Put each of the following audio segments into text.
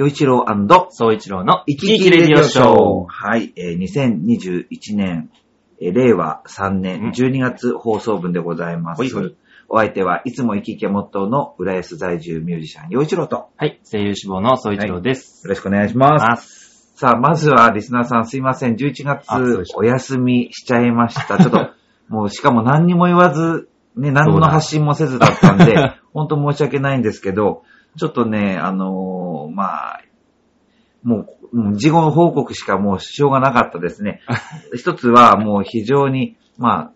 洋一郎総一郎の生き生きレディオショー。はい、えー2021年、えー令和3うん年12月放送分でございます。ほいほいお相手はいつも生き生きがモットーの浦安在住ミュージシャン、洋一郎と、よはい、声優志望の総一郎です。ろしくお願いします。さあ、まずはリスナーさんすいません。11月お休みしちゃいました。ちょっと、もうしかも何にも言わず、ね、何の発信もせずだったんで、本当申し訳ないんですけど、ちょっとね、あのーまあ、もう、事後報告しかもうしようがなかったですね。一つはもう非常に、まあ、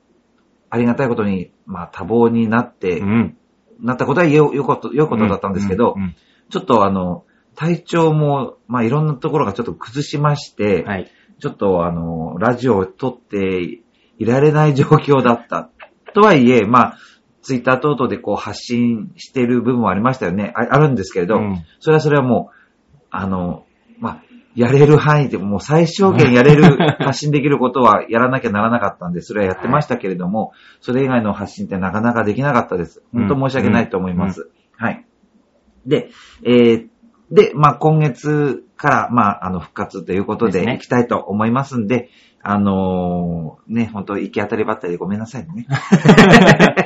ありがたいことに、まあ多忙になって、うん。なったことはよ、よこと、よいことだったんですけど、うんうんちょっとあの、体調も、まあいろんなところがちょっと崩しまして、うんはい。ちょっとあの、ラジオを撮っていられない状況だった。とはいえ、まあ、ツイッター等々でこう発信してる部分もありましたよね。ああるんですけれど、うんそれはそれはもう、あの、まあ、やれる範囲でもう最小限やれる、発信できることはやらなきゃならなかったんで、それはやってましたけれども、それ以外の発信ってなかなかできなかったです。本当申し訳ないと思います。はい。で、えーで、まあ、今月から、まあ、あの、復活ということで、ですね行きたいと思いますんで、あのーね、本当行き当たりばったりでごめんなさいね。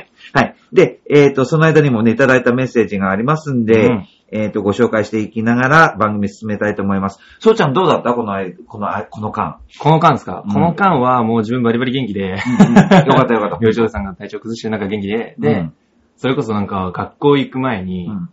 はい。で、えっ、と、その間にもね、いただいたメッセージがありますんで、うんえっ、と、ご紹介していきながら番組進めたいと思います。そうちゃんどうだった？このこのこの間。この間ですか、うんこの間はもう自分バリバリ元気で、よかったよかった。吉尾さんが体調崩してる中元気で、で、うんそれこそなんか学校行く前に、うん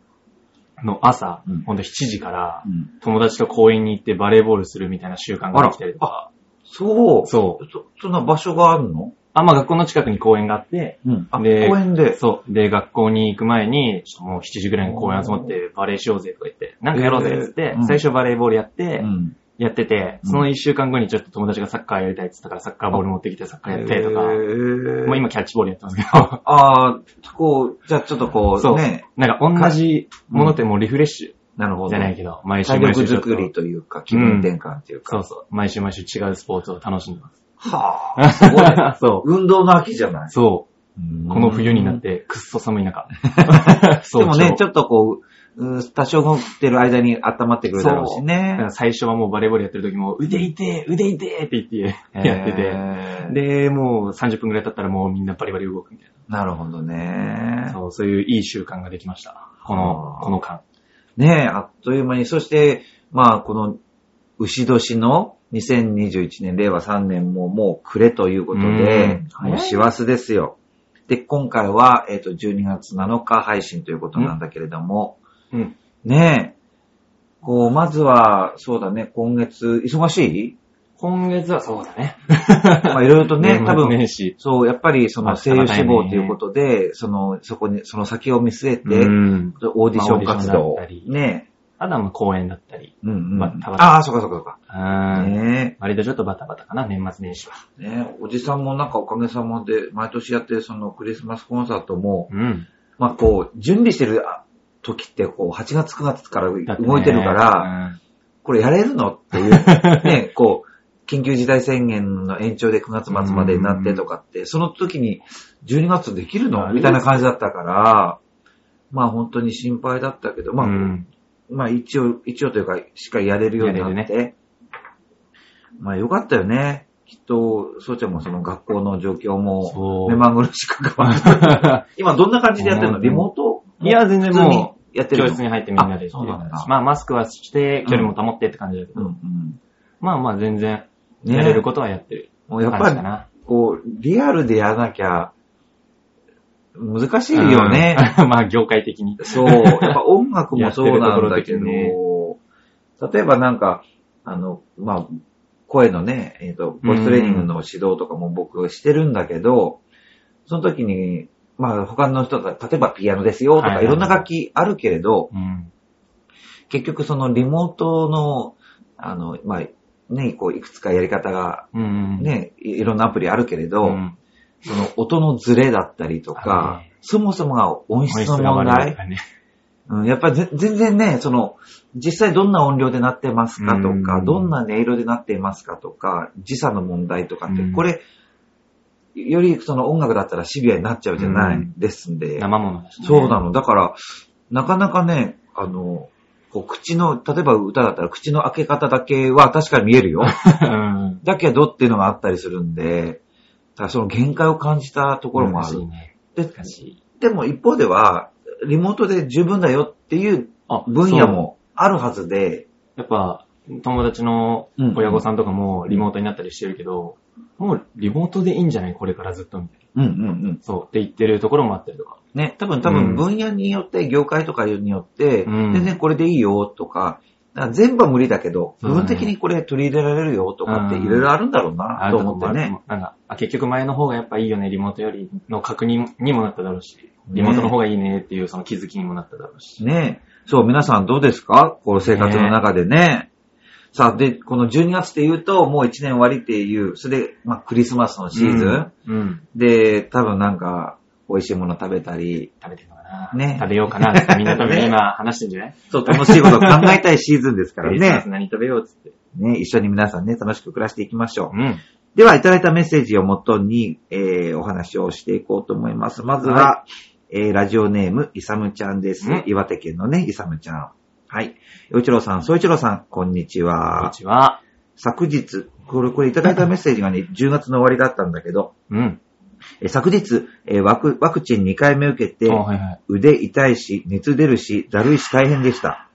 の朝、うんほんと7時からうん友達と公園に行ってバレーボールするみたいな習慣ができたりとか。そう。そう。そ、そんな場所があるの？あ、まあ学校の近くに公園があって、うん。あ、公で園で。そう。で、学校に行く前に、ちょっともう7時ぐらいに公園集まってバレーしようぜとか言って、なんかやろうぜって、えーうん最初バレーボールやって、うん。やってて、うんその1週間後にちょっと友達がサッカーやりたいって言ったからサッカーボール持ってきてサッカーやってとか、もう今キャッチボールやってますけど、ああ、こう、じゃあちょっとこそうう、ね、なんか同じものってもうリフレッシなるほど。ュじゃないけど、毎週体毎週ちょっと力作りというか、気分転換というか。そうそう、毎週毎週違うスポーツを楽しんでます。はあ、すごいね。そう。運動の秋じゃないそう。この冬になっ。て、くっそ寒い中。そうでもね、ちょっとこう、多少動ってる間に温まってくるだろうしねら。最初はもうバレーボールやってる時も、腕痛え、腕痛えって言ってやってて、で、もう30分くらい経ったらもうみんなバリバリ動くみたいなるほどな。ね。そう、そういういい習慣ができました。このこの間。ねえ、あっという間に、そして、まあ、この、牛年の2021年、令和3年ももう暮れということでうん、もう師走ですよ。で、今回は、えっ、と、12月7日配信ということなんだけれども、うん。ねえ、こう、まずは、そうだね、今月、忙しい？今月はそうだね。まあ、いろいろとね、多分。そう、やっぱりそまあの声優志望ということで、その、そこに、その先を見据えて、うん。オーディション活動ねあとはもう公演だったり。うんうん。バタバタああ、そうかそうかそうか。うん。ね割とちょっとバタバタかな、年末年始は。え、ねえ、おじさんもなんかおかげさまで、毎年やってるそのクリスマスコンサートも、うん。まあこう、準備してる時ってこう、8月9月から動いてるから、、これやれるのっていう、ね、こう、緊急事態宣言の延長で9月末までになってとかって、その時に12月できるの？みたいな感じだったから、まあ本当に心配だったけど、まあ、うん。まあ一応、一応というか、しっかりやれるようになって、やれまあよかったよね。きっと、そうちゃんもその学校の状況もそう。目まぐるしく変わって、今どんな感じでやってるの？う。んリモート？いや、全然もう、やってるの？教室に入ってみんなであそうなんだ。まあ、マスクはして、距離も保ってって感じだけど、うんうん。まあまあ全然、ね。やれることはやってるもうやっぱり。こう、リアルでやらなきゃ、難しいよね。うん。まあ、業界的に。そう。やっぱ音楽もそうなんだけど、例えばなんか、あの、まあ、声のね、えっ、と、ボイストレーニングの指導とかも僕してるんだけど、その時に、まあ他の人が、例えばピアノですよとかいろんな楽器あるけれど、うん。結局そのリモートの、あの、まあ、ね、こういくつかやり方がうん。ね、いいろんなアプリあるけれど、うん。その音のズレだったりとかはい、そもそもが音質の問題。うん、やっぱりぜ全然ね、その、実際どんな音量で鳴ってますかとか、うんどんな音色で鳴っていますかとか、時差の問題とかって、うんこれ、よりその音楽だったらシビアになっちゃうじゃない、うんですんで。生物だしね。そうなの。だから、なかなかね、あの、こう口の、例えば歌だったら口の開け方だけは確かに見えるよ。うん。だけどっていうのがあったりするんで、らその限界を感じたところもある。ね。で。でも一方では、リモートで十分だよっていうあ分野。もあるはずで、やっぱ、友達の親御さんとかもリモートになったりしてるけど、もうリモートでいいんじゃないこれからずっとみたいな。うんうんうん。そう。って言ってるところもあったりとか。ね、多分多うん分分野によって、業界とかによって、うん全然これでいいよとか、全部は無理だけど、部分的にこれ取り入れられるよとかってうんいろいろあるんだろうなと思ってね。なんか、あ結局前の方がやっぱいいよね、リモートよりの確認にもなっただろうし、リモートの方がいいねっていうその気づきにもなっただろうし。ねそう、皆さんどうですか？この生活の中でね。さあ、で、この12月って言うと、もう1年終わりっていう、それで、まあ、クリスマスのシーズン、うん。うん。で、多分なんか、美味しいもの食べたり、食べてるのかな？ね食べようかなってみんな多分ね 今話してんじゃない？そう、楽しいことを考えたいシーズンですからクリスマスね。何食べようっつって。ね、一緒に皆さんね、楽しく暮らしていきましょう。うん。では、いただいたメッセージをもとに、えー、お話をしていこうと思います。まずは、はえー、ラジオネーム、いさむちゃんですうん。岩手県のね、いさむちゃん。はい。よいちろうさん、そういちろうさん、こんにちこんはに。ちは。昨日、これ、これいただいたメッセージがね、10月の終わりだったんだけど、うん。えー昨日、えーワク、ワクチン2回目受けてあ、はいはい。腕痛いし、熱出るし、だるいし大変でした。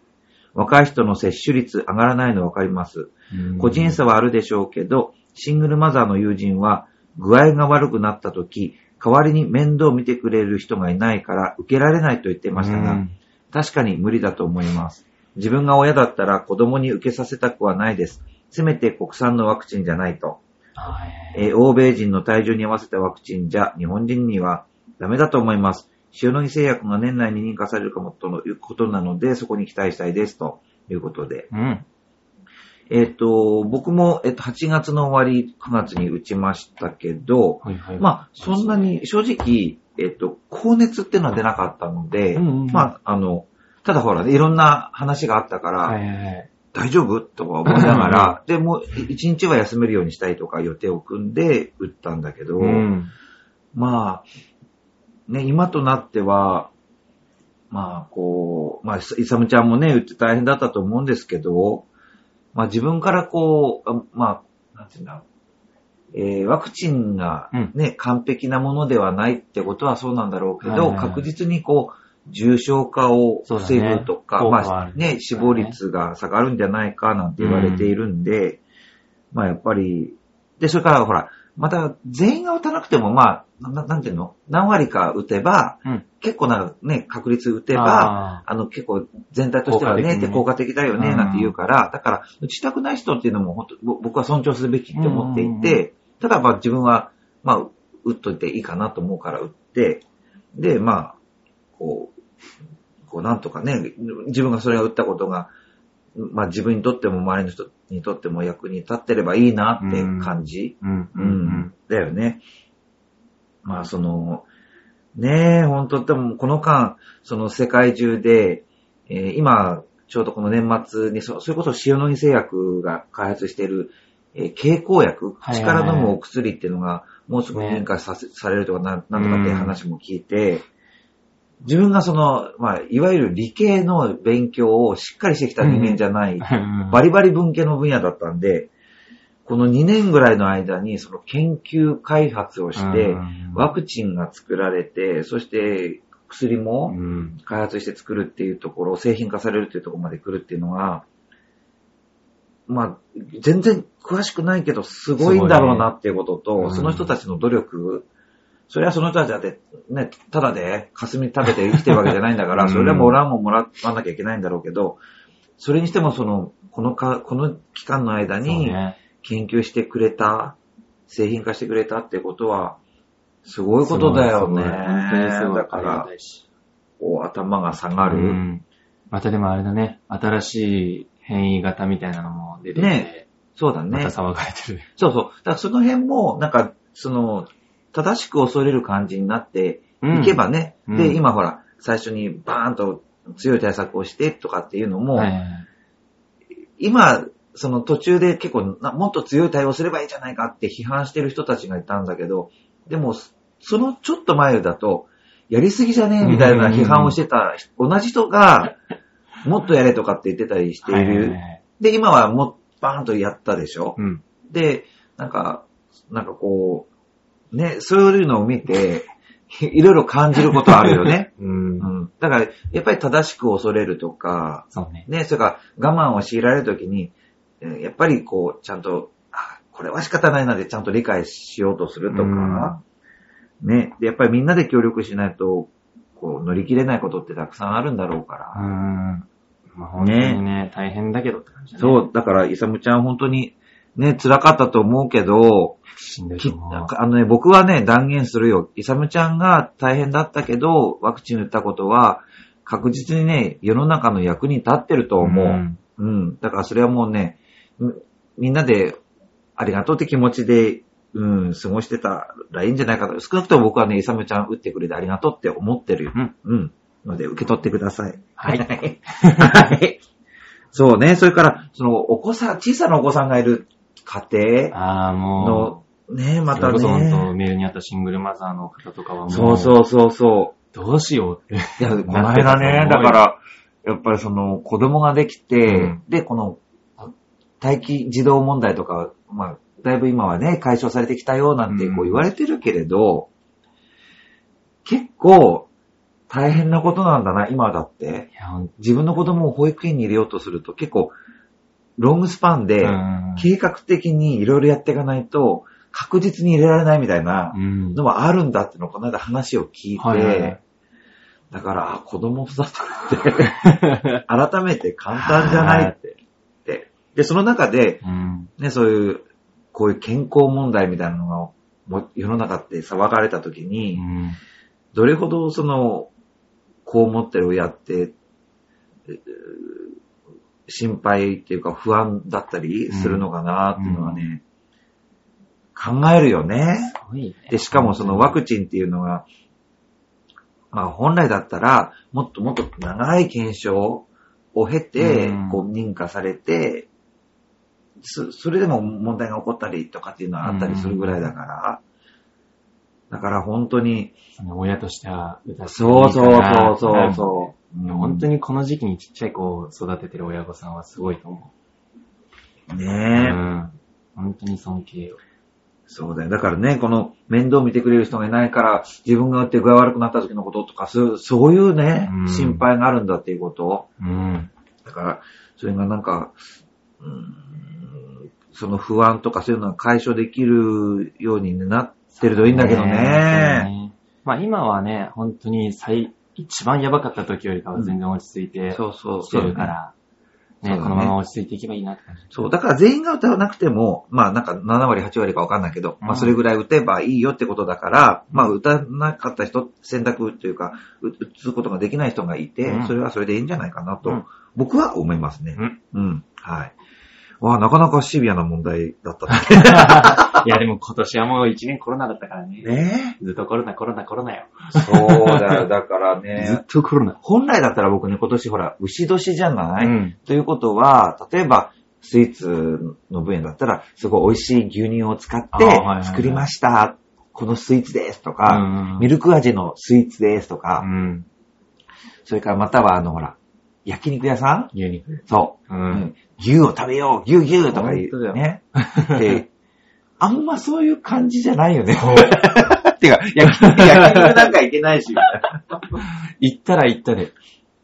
若い人の接種率上がらないのわかります。うん個人差はあるでしょうけど、シングルマザーの友人は、具合が悪くなった時、代わりに面倒を見てくれる人がいないから受けられないと言っていましたが、うん確かに無理だと思います。自分が親だったら子供に受けさせたくはないです。せめて国産のワクチンじゃないと。はいえー欧米人の体重に合わせたワクチンじゃ日本人にはダメだと思います。塩野義製薬が年内に認可されるかもということなので、そこに期待したいです。ということで。うん。えっ、と、僕も、えっと、8月の終わり、9月に打ちましたけど、はいはい。まあ、そんなに、正直、えっと、高熱っていうのは出なかったので、うんうんうんまあ、あの、ただほらね、いろんな話があったから、はいはいはい。大丈夫？とか思いながら、で、もう一日は休めるようにしたいとか予定を組んで打ったんだけど、うん。まあ、ね、今となっては、まあ、こう、まあ、いさむちゃんもね、打って大変だったと思うんですけど、まあ自分からこう、あまあ、なんていうんだ、えーワクチンがね、完璧なものではないってことはそうなんだろうけど、確実にこう、重症化を防ぐとか、ねまあね、死亡率が下がるんじゃないかなんて言われているんで、まあやっぱり、で、それからほら、また全員が打たなくても、まあ、ななんていうの？何割か打てば、うん。結構なね、確率打てば、ああの結構全体としてはね、効果効果的だよね、うん。なんて言うから、だから、打ちたくない人っていうのも本当ぼ僕は尊重するべきって思っていうんうんうて、ただまあ自分は、まあ、打っといていいかなと思うから打って、で、まあ、こう、こうなんとかね、自分がそれを打ったことが、まあ自分にとっても周りの人にとっても役に立ってればいいなって感じ。うん。う。うんん。だよね。まあその、ねえ、本当でもこの間、その世界中で、えー今、ちょうどこの年末にそ、それこそ塩野義製薬が開発している、えー経口薬、はい口から飲むお薬っていうのが、もうすぐ認可させ、されるとかなん、なんとかっていう話も聞いて、自分がその、まあ、いわゆる理系の勉強をしっかりしてきた人間じゃない、バリバリ文系の分野だったんで、この2年ぐらいの間にその研究開発をして、ワクチンが作られて、そして薬うもん。開発して作るっていうところ、製品化されるっていうところまで来るっていうのが、まあ、全然詳しくないけど、すごいんだろうなっていうことと、その人たちの努力、それはその人たちだって、ね、ただで霞食べて生きてるわけじゃないんだから、うんそれはもらうもんもらわなきゃいけないんだろうけど、それにしてもその、このか、この期間の間そうにね。研究してくれた、製品化してくれたってことは、すごいことだよね。すごい本当にすごい。だからありがた、いしこう頭が下がる。うん。またでもあれだね、新しい変異型みたいなのも出てきて、ねそうだね。また騒がれてる。そうそう。だからその辺も、なんか、その、正しく恐れる感じになっていけばね。うんで、うん今ほら、最初にバーンと強い対策をしてとかっていうのも、はい今、その途中で結構なもっと強い対応すればいいじゃないかって批判してる人たちがいたんだけど、でも、そのちょっと前だと、やりすぎじゃね？えみたいな批判をしてた、同じ人が、もっとやれとかって言ってたりしている。はいで、今はもうバーンとやったでしょ、うん。で、なんか、なんかこう、ね、そういうのを見て、いろいろ感じることあるよね。うん。うん。だから、やっぱり正しく恐れるとか、そうね。ね、それから我慢を強いられるときに、えーやっぱりこう、ちゃんと、あ、これは仕方ないなでちゃんと理解しようとするとか、ね、でやっぱりみんなで協力しないと、こう、乗り切れないことってたくさんあるんだろうかうら。ん。まあ本当にね、大変だけどって感じだね。そう、だから、イサムちゃん本当に、ね、辛かったと思うけど。あのね、僕はね、断言するよ。イサムちゃんが大変だったけど、ワクチン打ったことは、確実にね、世の中の役に立ってると思う。んうん。だからそれはもうね、みみんなでありがとうって気持ちで、うん、過ごしてたらいいんじゃないかと。少なくとも僕はね、イサムちゃん打ってくれてありがとうって思ってるよ。うん。うん。ので、受け取ってください。はい はい。そうね。それから、その、お子さん、小さなお子さんがいる家庭の、ね、う、またそれこそ本当ね。メールにあったシングルマザーの方とかはもう、そうそうそうそう。どうしようって。いや、この間ね、だから、やっぱりその子供ができて、うんで、この待機児童問題とか、まあ、だいぶ今はね、解消されてきたよなんてこう言われてるけれど、結構大変なことなんだな、今だって。自分の子供を保育園に入れようとすると結構ロングスパンでうん計画的にいろいろやっていかないと確実に入れられないみたいなうん。のはあるんだってのをこの間話を聞いて、はいはいはいだから、あ子供育てるって、改めて簡単じゃないって。でで、その中で、うん。ね、そういう、こういう健康問題みたいなのが、世の中って騒がれた時うに、ん。どれほどその、こう思ってる親って、えー心配っていうか不安だったりするのかなっていうのはね、考えるよね。で、しかもそのワクチンっていうのが、まあ本来だったら、もっともっと長い検証を経てうん、こう認可されて、そそれでも問題が起こったりとかっていうのはあったりするぐらいだから、だから本当に、親としては歌ってそうそうそうそうう。ん本当にこの時期にちっちゃい子を育ててる親御さんはすごいと思う。ねえ、うん。本当に尊敬よ。そうだよ。だからね、この面倒見てくれる人がいないから、自分が打って具合悪くなった時のこととか、そういうね、うん心配があるんだっていうこと。うん。だから、それがなんか、うーんその不安とかそういうのが解消できるようになってるといいんだけどね。ねまあ今はね、本当に最、一番やばかった時よりかは全然落ち着いてそうそうきてるから、ね、そうだねこのまま落ち着いていけばいいなって感じ。そう、だから全員が歌わなくても、まあなんか7割、8割かわかんないけど、うんまあそれぐらい打てばいいよってことだから、まあ打たなかった人、選択というか、う打つことができない人がいて、うんそれはそれでいいんじゃないかなと、うん僕は思いますね。うん。うん。はい。わあ、なかなかシビアな問題だった いやでも今年はもう一年コロナだったからね。ね。ねずっとコロナ、コロナ、コロナよ。そうだよ、だからずっね。とコロナ。本来だったら僕ね、今年ほら、牛年じゃない、うん。ということは、例えば、スイーツの分野だったら、すごい美味しい牛乳を使って作りました。このスイーツですとうか、んミルク味のスイーツですとか、うん。それからまたはあのほら、焼肉屋さん？牛肉。そうう、ん。牛を食べよう、牛牛とか言う。ね。で、あんまそういう感じじゃないよね。てか、焼肉、焼肉なんかいけないし、行ったら行ったで、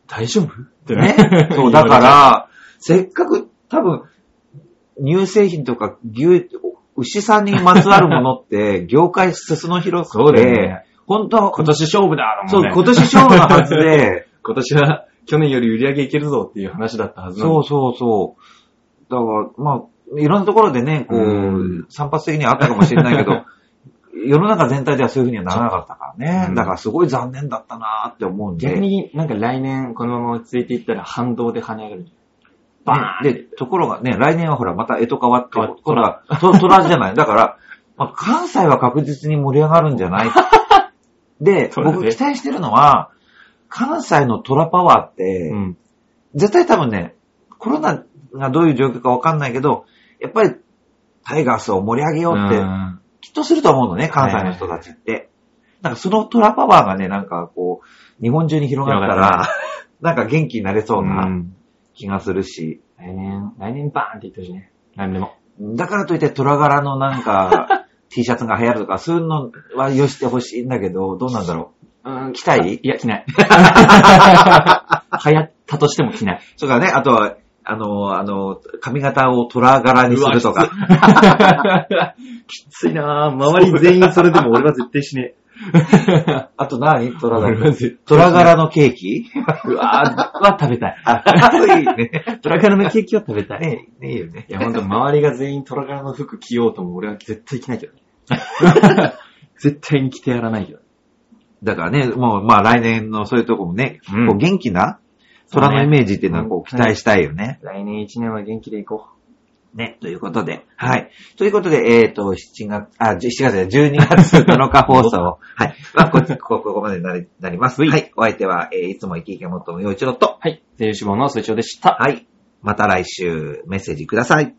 大丈夫？ってね。そう、だか、ら、せっかく多分、乳製品とか牛、牛さんにまつわるものって、業界裾の広くて、ね。本当今年勝負だそう、今年勝負のはずで、今年は去年より売り上げいけるぞっていう話だったはずそうそうそう。だから、まあ、いろんなところでね、こう、うん散発的にはあったかもしれないけど、世の中全体ではそういうふうにはならなかったからね。うんだからすごい残念だったなーって思うんで。逆になんか来年このまま落ち着いていったら反動で跳ね上がる。バーンで、ところがね、来年はほら、また干支変わって、ほら、と、虎じゃない。だから、まあ、関西は確実に盛り上がるんじゃない で、僕期待してるのは、関西の虎パワーって、うん。絶対多分ね、コロナがどういう状況かわかんないけど、やっぱりタイガースを盛り上げようって、うんきっとすると思うのね、関西の人たちって。なんかそのトラパワーがね、なんかこう、日本中に広がったら、なんか元気になれそうなん気がするし。来年、来年バーンって言ってほしいね。何でも。だからといって虎柄のなんか T シャツが流行るとか、そういうのはよしてほしいんだけど、どうなんだろう？うん、着たいいや、着ない。流行ったとしても着ない。そうかね、あとは、あの、あの、髪型を虎柄にするとか。きついなぁ。周り全員それでも俺は絶対しね あと何？虎柄。絶虎柄のケーキ？え。うわぁ、は食べたい。あ、いいね。トラカラのケーキは食べたい。ねねいいよね。いや、ほんと、周りが全員トラカラの服着ようとも俺は絶対着ないけどね。絶対に着てやらないけど。だからね、もう、まあ来年のそういうとこもね、うんこう元気な虎のイメージっていうのはこう期待したいよね。来年1年は元気でいこね、ということで。はい。ということで、えっ、と、7月、あ、7月で12月7日放送。はい。まあ、こ、こ、ここまでになりなります。はい。お相手は、えーいつも生き生きもっとも陽一郎と。う。はい。税理士望の水長でした。はい。また来週、メッセージください。